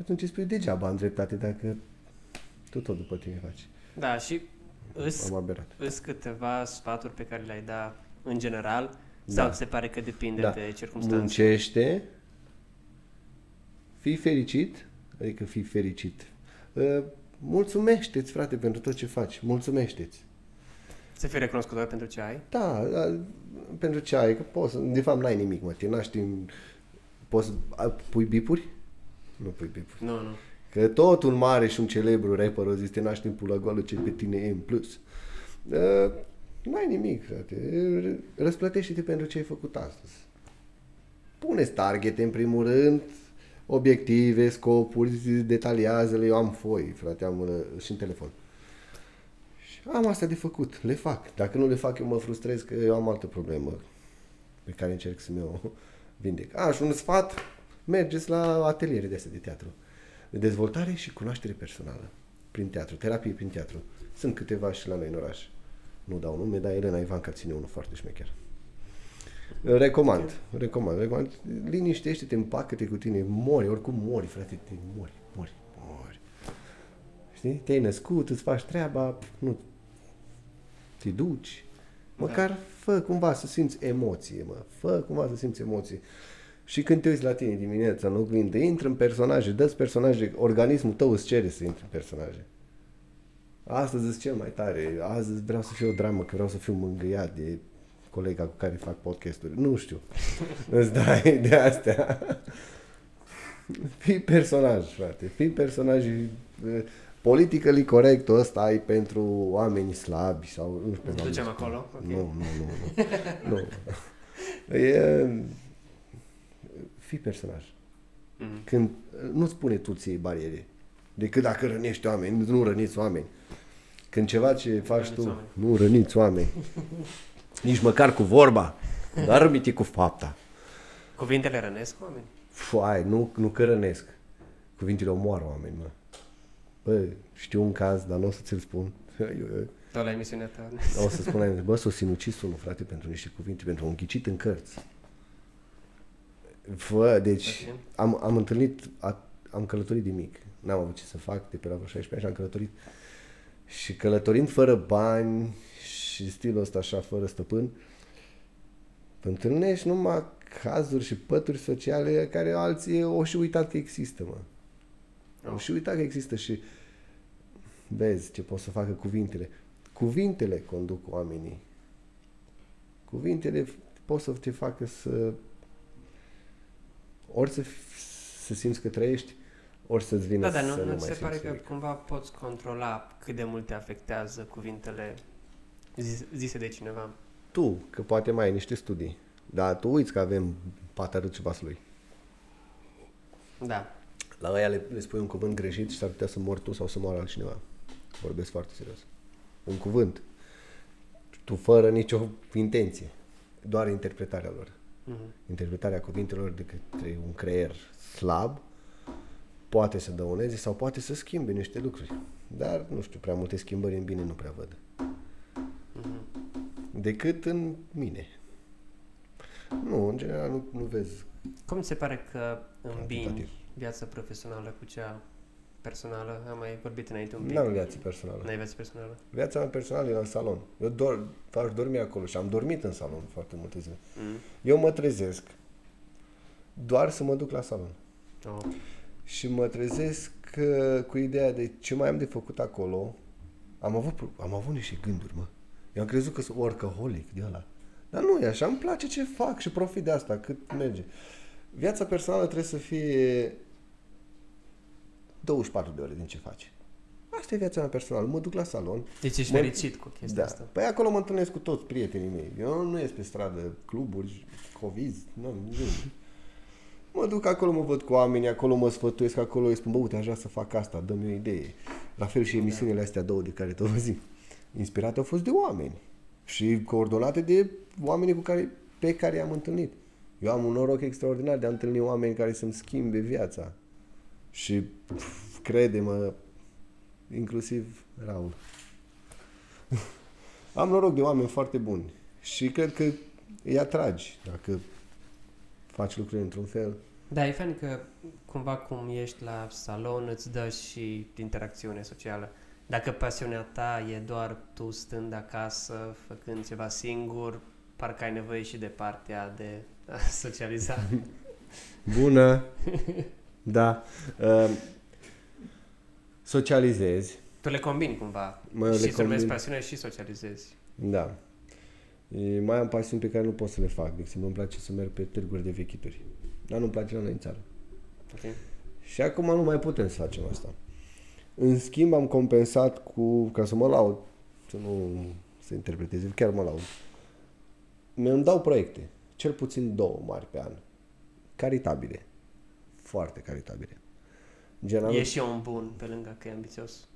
Atunci îi spui degeaba am dreptate dacă tu tot după tine faci. Da, și îs, Am aberat. îs câteva sfaturi pe care le-ai da în general Da. sau ți se pare că depinde Da. de circunstanțe? Muncește, fii fericit, adică fii fericit. Uh, Mulțumește-ți, frate, pentru tot ce faci. Mulțumește-ți. Să fii recunoscător pentru ce ai? Da, da, pentru ce ai, că poți, să- de fapt n-ai nimic, mă, te naști în... Poți să a, pui bipuri? Nu pui bipuri. Nu, nu. Că tot un mare și un celebru rapper a zis, te naști în pula goală, ce pe tine e în plus. Uh, n-ai nimic, frate. Răsplătește-te pentru ce ai făcut astăzi. Pune targete în primul rând, obiective, scopuri, detaliază-le. Eu am foi, frate, am uh, și în telefon. Și am astea de făcut, le fac. Dacă nu le fac, eu mă frustrez că eu am altă problemă pe care încerc să mi-o vindec. A, și un sfat, mergeți la ateliere de astea de teatru. De dezvoltare și cunoaștere personală. Prin teatru, terapie prin teatru. Sunt câteva și la noi în oraș. Nu dau nume, dar Elena Ivanca ține unul foarte șmecher. Recomand, recomand, recomand. Liniștește-te, împacă-te cu tine, mori, oricum mori, frate, te mori, mori, mori. Știi? Te-ai născut, îți faci treaba, nu te duci. Măcar fă cumva să simți emoție, mă. Fă cumva să simți emoție. Și când te uiți la tine dimineața în oglindă, intră în personaje, dă personaje, organismul tău îți cere să intri în personaje. Astăzi îți cel mai tare, astăzi vreau să fiu o dramă, că vreau să fiu mângâiat de colega cu care fac podcasturi. Nu știu. Îți dai de astea. Fii personaj, frate. Fii personaj politically corect ăsta ai pentru oameni slabi sau nu știu. Ne ducem acolo? Ok. Nu, nu, nu, nu. nu. E, fii personaj. Mm. Când nu spune tu ție bariere. Decât dacă rănești oameni, nu răniți oameni. Când ceva ce faci răniți tu, oameni. nu răniți oameni. Nici măcar cu vorba, dar rămite cu fapta. Cuvintele rănesc oameni? Foai, nu, nu că rănesc. Cuvintele omoară oameni, mă. Bă, știu un caz, dar nu o să ți-l spun. Tot la emisiunea ta. O să spun la mine, bă, s-o sinucis unul, frate, pentru niște cuvinte, pentru un ghicit în cărți. Fă, deci, Ok. am, am întâlnit, a, am călătorit de mic. N-am avut ce să fac de pe la vreo 16 ani și am călătorit. Și călătorind fără bani și stilul ăsta așa, fără stăpân, întâlnești numai cazuri și pături sociale care alții au și uitat că există, mă. Au și uitat că există și vezi ce pot să facă cuvintele. Cuvintele conduc oamenii. Cuvintele pot să te facă să ori să, f- să simți că trăiești, ori să-ți vină Da, dar să nu, nu nu mai ți se simți pare că nimic. cumva poți controla cât de mult te afectează cuvintele zis- zise de cineva? Tu, că poate mai ai niște studii, dar tu uiți că avem patarul și vasului. Da. La ăia le, le spui un cuvânt greșit și s-ar putea să mori tu sau să moară altcineva. Vorbesc foarte serios. Un cuvânt. Tu fără nicio intenție. Doar interpretarea lor. Mhm. Interpretarea cuvintelor de către un creier slab poate să dăuneze sau poate să schimbe niște lucruri. Dar, nu știu, prea multe schimbări în bine nu prea văd. Mhm. Decât în mine. Nu, în general nu, nu vezi. Cum ți se pare că îmbini Cantitativ. Viața profesională cu cea personală? Am mai vorbit înainte un pic. Nu am viață personală. N-ai viață personală? Viața mea personală e în salon. Eu dor, aș dormi acolo și am dormit în salon foarte multe zile. Mm. Eu mă trezesc doar să mă duc la salon. Oh. Și mă trezesc uh, cu ideea de ce mai am de făcut acolo. Am avut, pro- am avut niște gânduri, mă. Eu am crezut că sunt workaholic de ăla. Dar nu e așa, îmi place ce fac și profit de asta, cât merge. Viața personală trebuie să fie 24 de ore din ce faci. Asta e viața mea personală. Mă duc la salon, Deci ești Mă- fericit cu chestia da. asta. Păi acolo mă întâlnesc cu toți prietenii mei. Eu nu ies pe stradă, cluburi, coviz, nu, nu. Mă duc acolo, mă văd cu oamenii, acolo mă sfătuiesc, acolo îi spun, bă, uite, aș vrea să fac asta, dă-mi o idee. La fel și emisiunile astea două de care tot vă zic. Inspirate au fost de oameni și coordonate de oamenii cu care, pe care i-am întâlnit. Eu am un noroc extraordinar de a întâlni oameni care să-mi schimbe viața. Și pf, crede-mă, inclusiv Raul. Am noroc de oameni foarte buni și cred că îi atragi dacă faci lucrurile într-un fel. Da, e fain că cumva cum ești la salon îți dă și interacțiune socială. Dacă pasiunea ta e doar tu stând acasă, făcând ceva singur, parcă ai nevoie și de partea de a socializa. Bună! Da. Uh, socializezi. Tu le combini cumva. Mă, le și să combin. pasiune și socializezi. Da. E, mai am pasiuni pe care nu pot să le fac. De exemplu, îmi place să merg pe târguri de vechituri. Dar nu-mi place la noi în țară. Ok? Și acum nu mai putem să facem asta. În schimb, am compensat cu, ca să mă laud, să nu se interpreteze, chiar mă laud. Mi-mi dau proiecte, cel puțin două mari pe an, caritabile, foarte caritabile. Gen, anul, E și om bun pe lângă că e ambițios.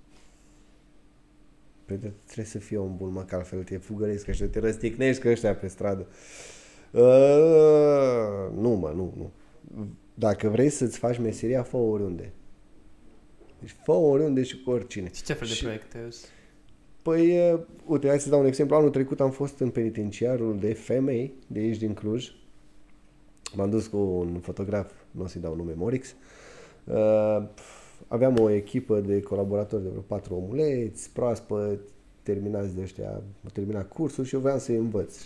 Păi de- trebuie să fie un bun, mă, că altfel te fugăresc ăștia, te răsticnești că ăștia pe stradă. Uh, nu, mă, nu, nu. Dacă vrei să-ți faci meseria, fă oriunde. Deci fă oriunde și cu oricine. Și ce fel de Și- proiecte îs? Păi, uh, uite, hai să dau un exemplu. Anul trecut am fost în penitenciarul de femei de aici din Cluj. M-am dus cu un fotograf, nu o să-i dau nume, Morix. Uh, aveam o echipă de colaboratori de vreo patru omuleți, proaspăt, terminați de ăștia, au terminat cursul și eu voiam să-i învăț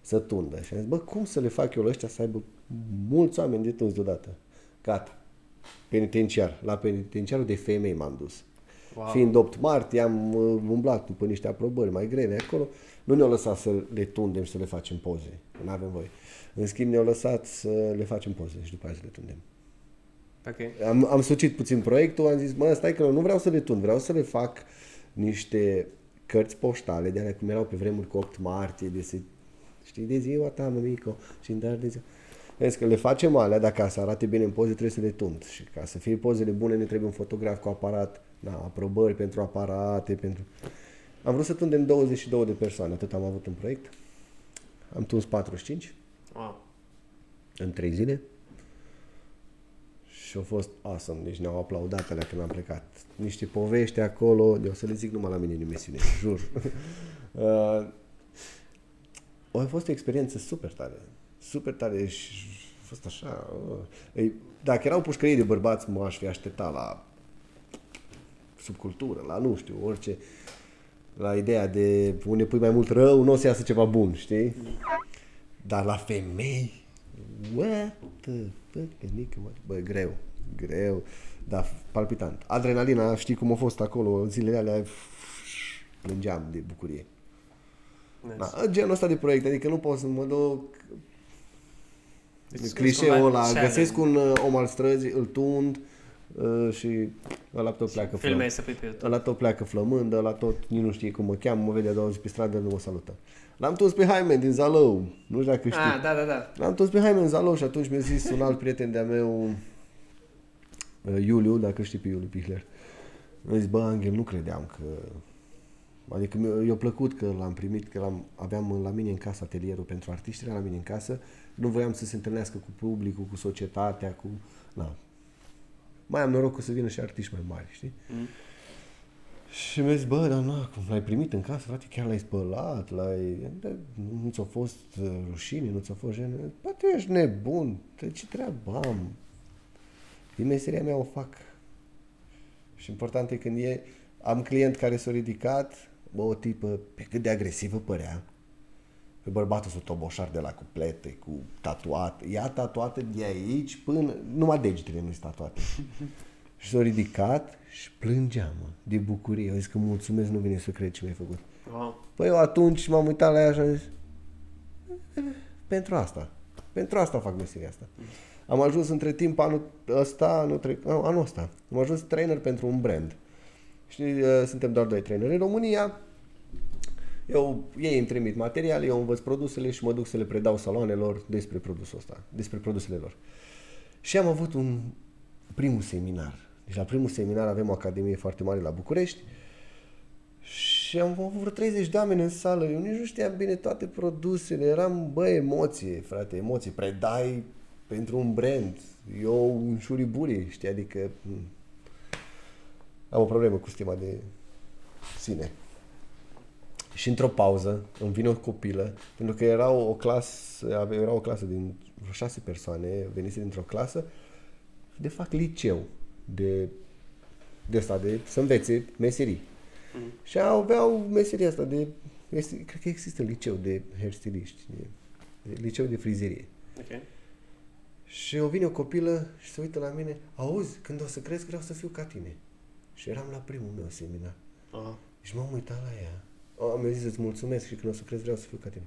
să tundă. Și am zis, bă, cum să le fac eu la ăștia să aibă mulți oameni de tuns deodată? Gata. Penitenciar. La penitenciarul de femei m-am dus. Wow. Fiind 8 martie, am uh, umblat după niște aprobări mai grele acolo. Nu ne-au lăsat să le tundem și să le facem poze. Nu avem voie. În schimb, ne-au lăsat să le facem poze și după aia să le tundem. Ok. Am, am sucit puțin proiectul, am zis, mă, stai că nu vreau să le tund, vreau să le fac niște cărți poștale, de alea cum erau pe vremuri cu 8 martie, de se, știi, de ziua ta, mămico, și în dar de ziua. Vezi că le facem alea, dacă ca să arate bine în poze trebuie să le tund. Și ca să fie pozele bune ne trebuie un fotograf cu aparat, na, aprobări pentru aparate, pentru... Am vrut să tundem 22 de persoane, atât am avut în proiect. Am tuns 45 Wow. în 3 zile. Și a fost awesome, deci ne-au aplaudat alea când am plecat. Niște povești acolo, de o să le zic numai la mine în emisiune, jur. uh, a fost o experiență super tare, super tare și a fost așa... Uh, ei, dacă erau pușcării de bărbați, m-aș fi așteptat la subcultură, la nu știu, orice, la ideea de unde pui mai mult rău, nu o să iasă ceva bun, știi? Dar la femei, what the fuck, nică, mă, bă, greu, greu, dar palpitant. Adrenalina, știi cum a fost acolo, zilele alea, plângeam de bucurie. Nice. Da, genul ăsta de proiect, adică nu pot să mă duc Deci, clișeul cumva ăla, challenge. găsesc un uh, om al străzii, îl tund uh, și ăla tot pleacă Filme flămând. să pui pe YouTube. Ăla tot pleacă flămând, ăla tot nici nu știe cum mă cheamă, mă vede a doua zi pe stradă, nu mă salută. L-am tuns pe Jaime din Zalău, nu știu dacă știi. Ah, da, da, da. L-am tuns pe Jaime în Zalău și atunci mi-a zis un alt prieten de-a meu, uh, Iuliu, dacă știi pe Iuliu Pihler. Mi-a zis, bă, Angel, nu credeam că... Adică mi-a, i-a plăcut că l-am primit, că l-am, aveam la mine în casă atelierul pentru artiști, era la mine în casă. Nu voiam să se întâlnească cu publicul, cu societatea, cu... Na. Mai am norocul să vină și artiști mai mari, știi? Mm. Și mi-a zis, bă, dar nu, cum l-ai primit în casă, frate, chiar l-ai spălat, l-ai... Da, nu ți-a fost uh, rușine, nu ți-a fost jenă. Bă, tu ești nebun, de ce treabă am? Din meseria mea o fac. Și important e când e... Am client care s-a ridicat, bă, o tipă, pe cât de agresivă părea, pe bărbatul s-a toboșar de la cuplete, cu tatuate. Ea tatuată de aici până... Numai degetele nu sunt tatuate. și s-a ridicat și plângea, mă, de bucurie. Eu zis că mulțumesc, nu vine să cred ce mi-ai făcut. Wow. Păi eu atunci m-am uitat la ea și am zis, "Eh, pentru asta. Pentru asta fac meseria asta. Am ajuns între timp anul ăsta, anul, tre- nu, anul ăsta. Am ajuns trainer pentru un brand. Știi, uh, suntem doar doi traineri în România. Eu, ei îmi trimit materiale, eu învăț produsele și mă duc să le predau saloanelor despre produsul ăsta, despre produsele lor. Și am avut un primul seminar. Deci la primul seminar avem o academie foarte mare la București și am avut vreo 30 de oameni în sală. Eu nici nu știam bine toate produsele. Eram, bă, emoție, frate, emoție. Predai pentru un brand. Eu un șuriburi, știi? Adică m, am o problemă cu stima de sine. Și într-o pauză îmi vine o copilă, pentru că era o, o clasă, avea, era o clasă din vreo șase persoane, venise dintr-o clasă, de fac liceu, de, de asta, de să învețe meserii. Mm. Și aveau meseria asta de, este, cred că există liceu de hairstyliști, de, de, liceu de frizerie. Ok. Și o vine o copilă și se uită la mine, auzi, când o să cresc vreau să fiu ca tine. Și eram la primul meu seminar. Oh. Și m-am uitat la ea. O, mi-a zis, îți mulțumesc și când o să crezi vreau să fiu ca tine.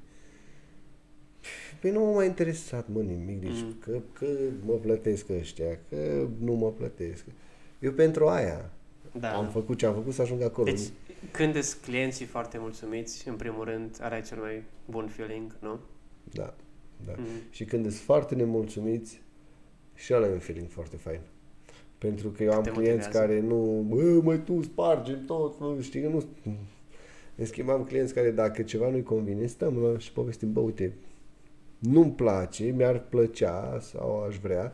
Păi nu m-a mai interesat, mă, nimic. Deci Mm. că, că mă plătesc ăștia, că nu mă plătesc. Eu pentru aia Da. am făcut ce am făcut să ajung acolo. Deci, când sunt clienții foarte mulțumiți, în primul rând, are cel mai bun feeling, nu? Da, da. Mm. Și când sunt foarte nemulțumiți, și ăla e un feeling foarte fain. Pentru că eu am Te clienți motivează. care nu, bă, mai tu spargem tot, nu, știi că nu... În schimb, am clienți care dacă ceva nu-i convine, stăm la și povestim, bă, uite, nu-mi place, mi-ar plăcea sau aș vrea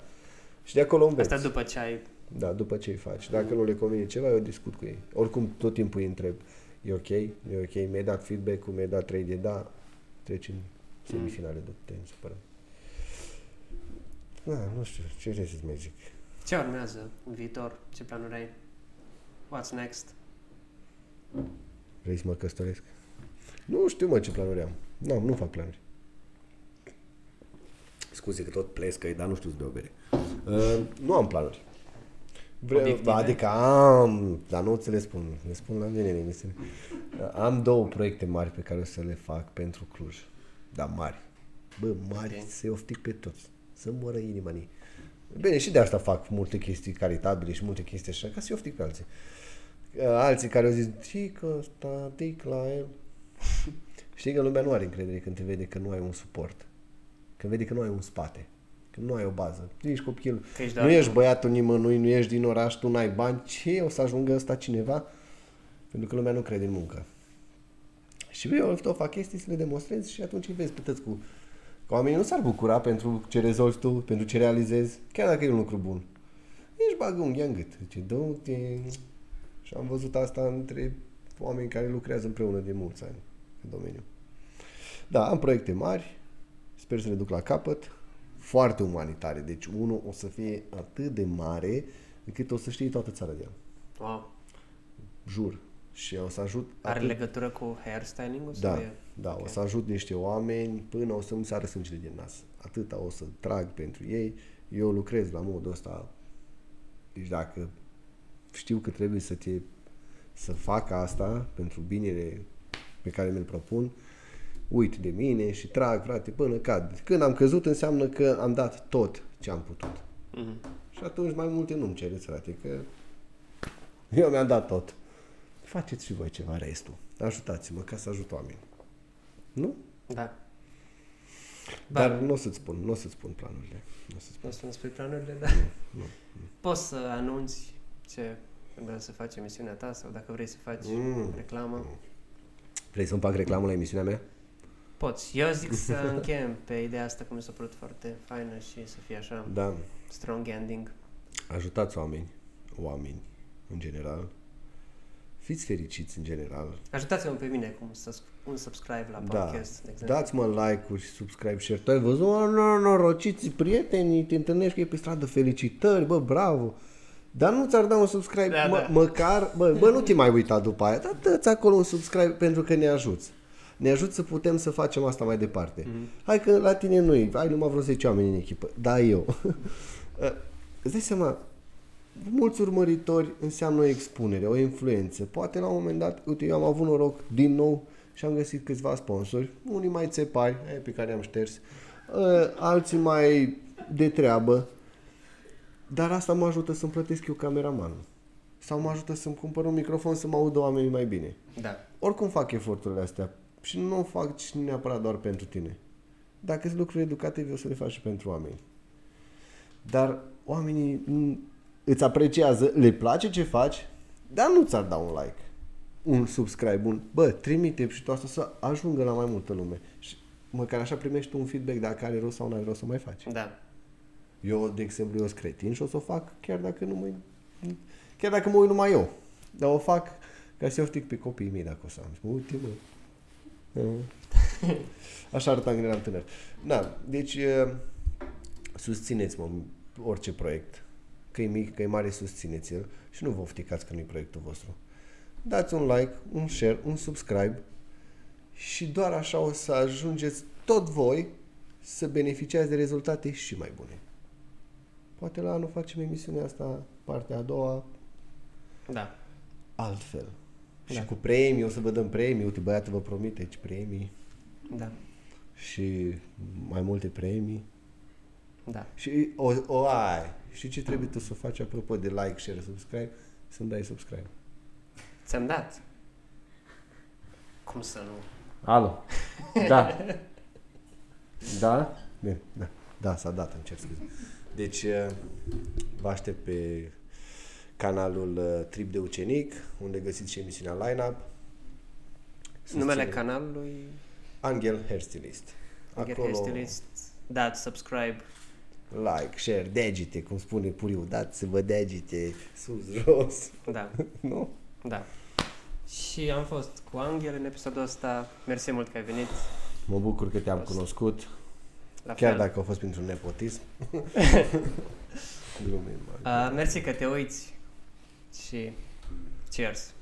și de acolo înveți. Asta după ce ai... Da, după ce îi faci. Dacă nu le convine ceva, eu discut cu ei. Oricum, tot timpul îi întreb, e ok? E ok? Mi-ai dat feedback-ul, mi-ai dat 3 de da, treci în semifinale de te nu supără. Da, nu știu, ce vrei să-ți mai zic? Ce urmează în viitor? Ce planuri ai? What's next? Vrei să mă căsătoresc? Nu știu, mă, ce planuri am. Nu, nu fac planuri. Scuze că tot plescă, dar nu știu să beau bere. Uh, nu am planuri. Vreau, Obiective. adică am, dar nu ți le spun, le spun la mine în emisiune. Uh, Am două proiecte mari pe care o să le fac pentru Cluj. Dar mari. Bă, mari, Ok. să-i oftic pe toți. Să moră inima în ei. Bine, și de asta fac multe chestii caritabile și multe chestii așa, ca să-i oftic pe alții. Uh, Alții care au zis, că ăsta, dic la el. Știi că lumea nu are încredere când te vede că nu ai un suport. Când vede că nu ai un spate. Că nu ai o bază. Tu ești copil, Că ești nu doar ești tu. băiatul nimănui, nu ești din oraș, tu n-ai bani, ce o să ajungă ăsta cineva? Pentru că lumea nu crede în muncă. Și eu tot fac chestii să le demonstrez și atunci îi vezi pe tăți cu... Că oamenii nu s-ar bucura pentru ce rezolvi tu, pentru ce realizezi, chiar dacă e un lucru bun. Ești bagă unghia în gât. Zice, dă-te... Și am văzut asta între oameni care lucrează împreună de mulți ani în domeniu. Da, am proiecte mari, sper să le duc la capăt, foarte umanitare. Deci unul o să fie atât de mare încât o să știe toată țara de el. Wow. Jur. Și o să ajut... Are atât- legătură cu hairstyling-ul? Da, sau e- da, Ok. o să ajut niște oameni până o să-mi sară sângele din nas. Atâta o să trag pentru ei. Eu lucrez la modul ăsta. Deci dacă știu că trebuie să te să fac asta pentru binele pe care mi-l propun, uit de mine și trag, frate, până cad. Când am căzut înseamnă că am dat tot ce am putut. Mhm. Și atunci mai multe nu-mi cereți, frate, că eu mi-am dat tot. Faceți și voi ceva restul. Ajutați-mă ca să ajut oameni. Nu? Da. Dar Ba, nu o să-ți spun, nu o să-ți spun planurile. Nu o să spun. nu sunt spui planurile, da. Nu, Poți să anunți ce vrei să faci emisiunea ta sau dacă vrei să faci Mm. reclamă. Vrei să-mi fac reclamă la emisiunea mea? Poți. Eu zic să încheiem pe ideea asta, cum mi s-a părut foarte faină și să fie așa Da. strong ending. Ajutați oameni, oameni, în general. Fiți fericiți în general. Ajutați-mă pe mine cu un, sus- un subscribe la Da. podcast, de exemplu. Dați-mă like-uri și subscribe, share. Tu ai văzut, mă, no, norociți prietenii, te întâlnești cu ei pe stradă, felicitări, bă, bravo. Dar nu ți-ar da un subscribe, Da, mă, da. măcar, bă, bă, nu te mai uita după aia, dar dă-ți acolo un subscribe pentru că ne ajuți. Ne ajut să putem să facem asta mai departe. Mhm. Hai că la tine nu e, ai numai vreo 10 oameni în echipă, da eu. Îți dai seama, mulți urmăritori înseamnă o expunere, o influență. Poate la un moment dat, uite, eu am avut noroc din nou și am găsit câțiva sponsori, unii mai țepari, aia pe care am șters, uh, alții mai de treabă, dar asta mă ajută să-mi plătesc eu cameramanul. Sau mă ajută să-mi cumpăr un microfon să mă audă oamenii mai bine. Da. Oricum fac eforturile astea și nu o fac și neapărat doar pentru tine. Dacă sunt lucruri educative, o să le faci și pentru oameni. Dar oamenii mm, îți apreciază, le place ce faci, dar nu ți-ar da un like, un subscribe, un... Bă, trimite și tu asta să ajungă la mai multă lume. Și măcar așa primești tu un feedback dacă are rost sau nu are rost să mai faci. Da. Eu, de exemplu, eu sunt cretin și o să o fac chiar dacă nu mă... Chiar dacă mă uit numai eu. Dar o fac ca să oftic pe copiii mei dacă o să am. Spun, uite, mă. Așa arătam când eram tânăr. Da, deci eh, susțineți-mă orice proiect. Că e mic, că e mare, susțineți-l și nu vă ofticați că nu e proiectul vostru. Dați un like, un share, un subscribe și doar așa o să ajungeți tot voi să beneficiați de rezultate și mai bune. Poate la anul facem emisiunea asta, partea a doua, Da. altfel. Da. Și cu premii, o să vă dăm premii, uite băiatul vă promite aici premii Da. și mai multe premii. Da. Și o, o ai. Și ce trebuie tu să faci apropo de like, share, subscribe? Să-mi dai subscribe. Ți-am dat. Cum să nu? Alo. Da. da? Bine, da. Da, s-a dat, îmi cer scuze. Deci, eh, vă aștept pe canalul eh, Trip de Ucenic, unde găsiți și emisiunea Line-Up. Numele Susține- canalului Angel Hairstylist. Angel Acolo, Hairstylist. Dați subscribe. like, share, degete, cum spune Puriu, dați-vă degete sus, jos. Da. nu? Da. Și am fost cu Angel în episodul ăsta. Mersi mult că ai venit. Mă bucur că te-am Fost. cunoscut, La chiar fel. dacă a fost printr-un nepotism. Glumim, mă. Uh, mersi că te uiți și cheers.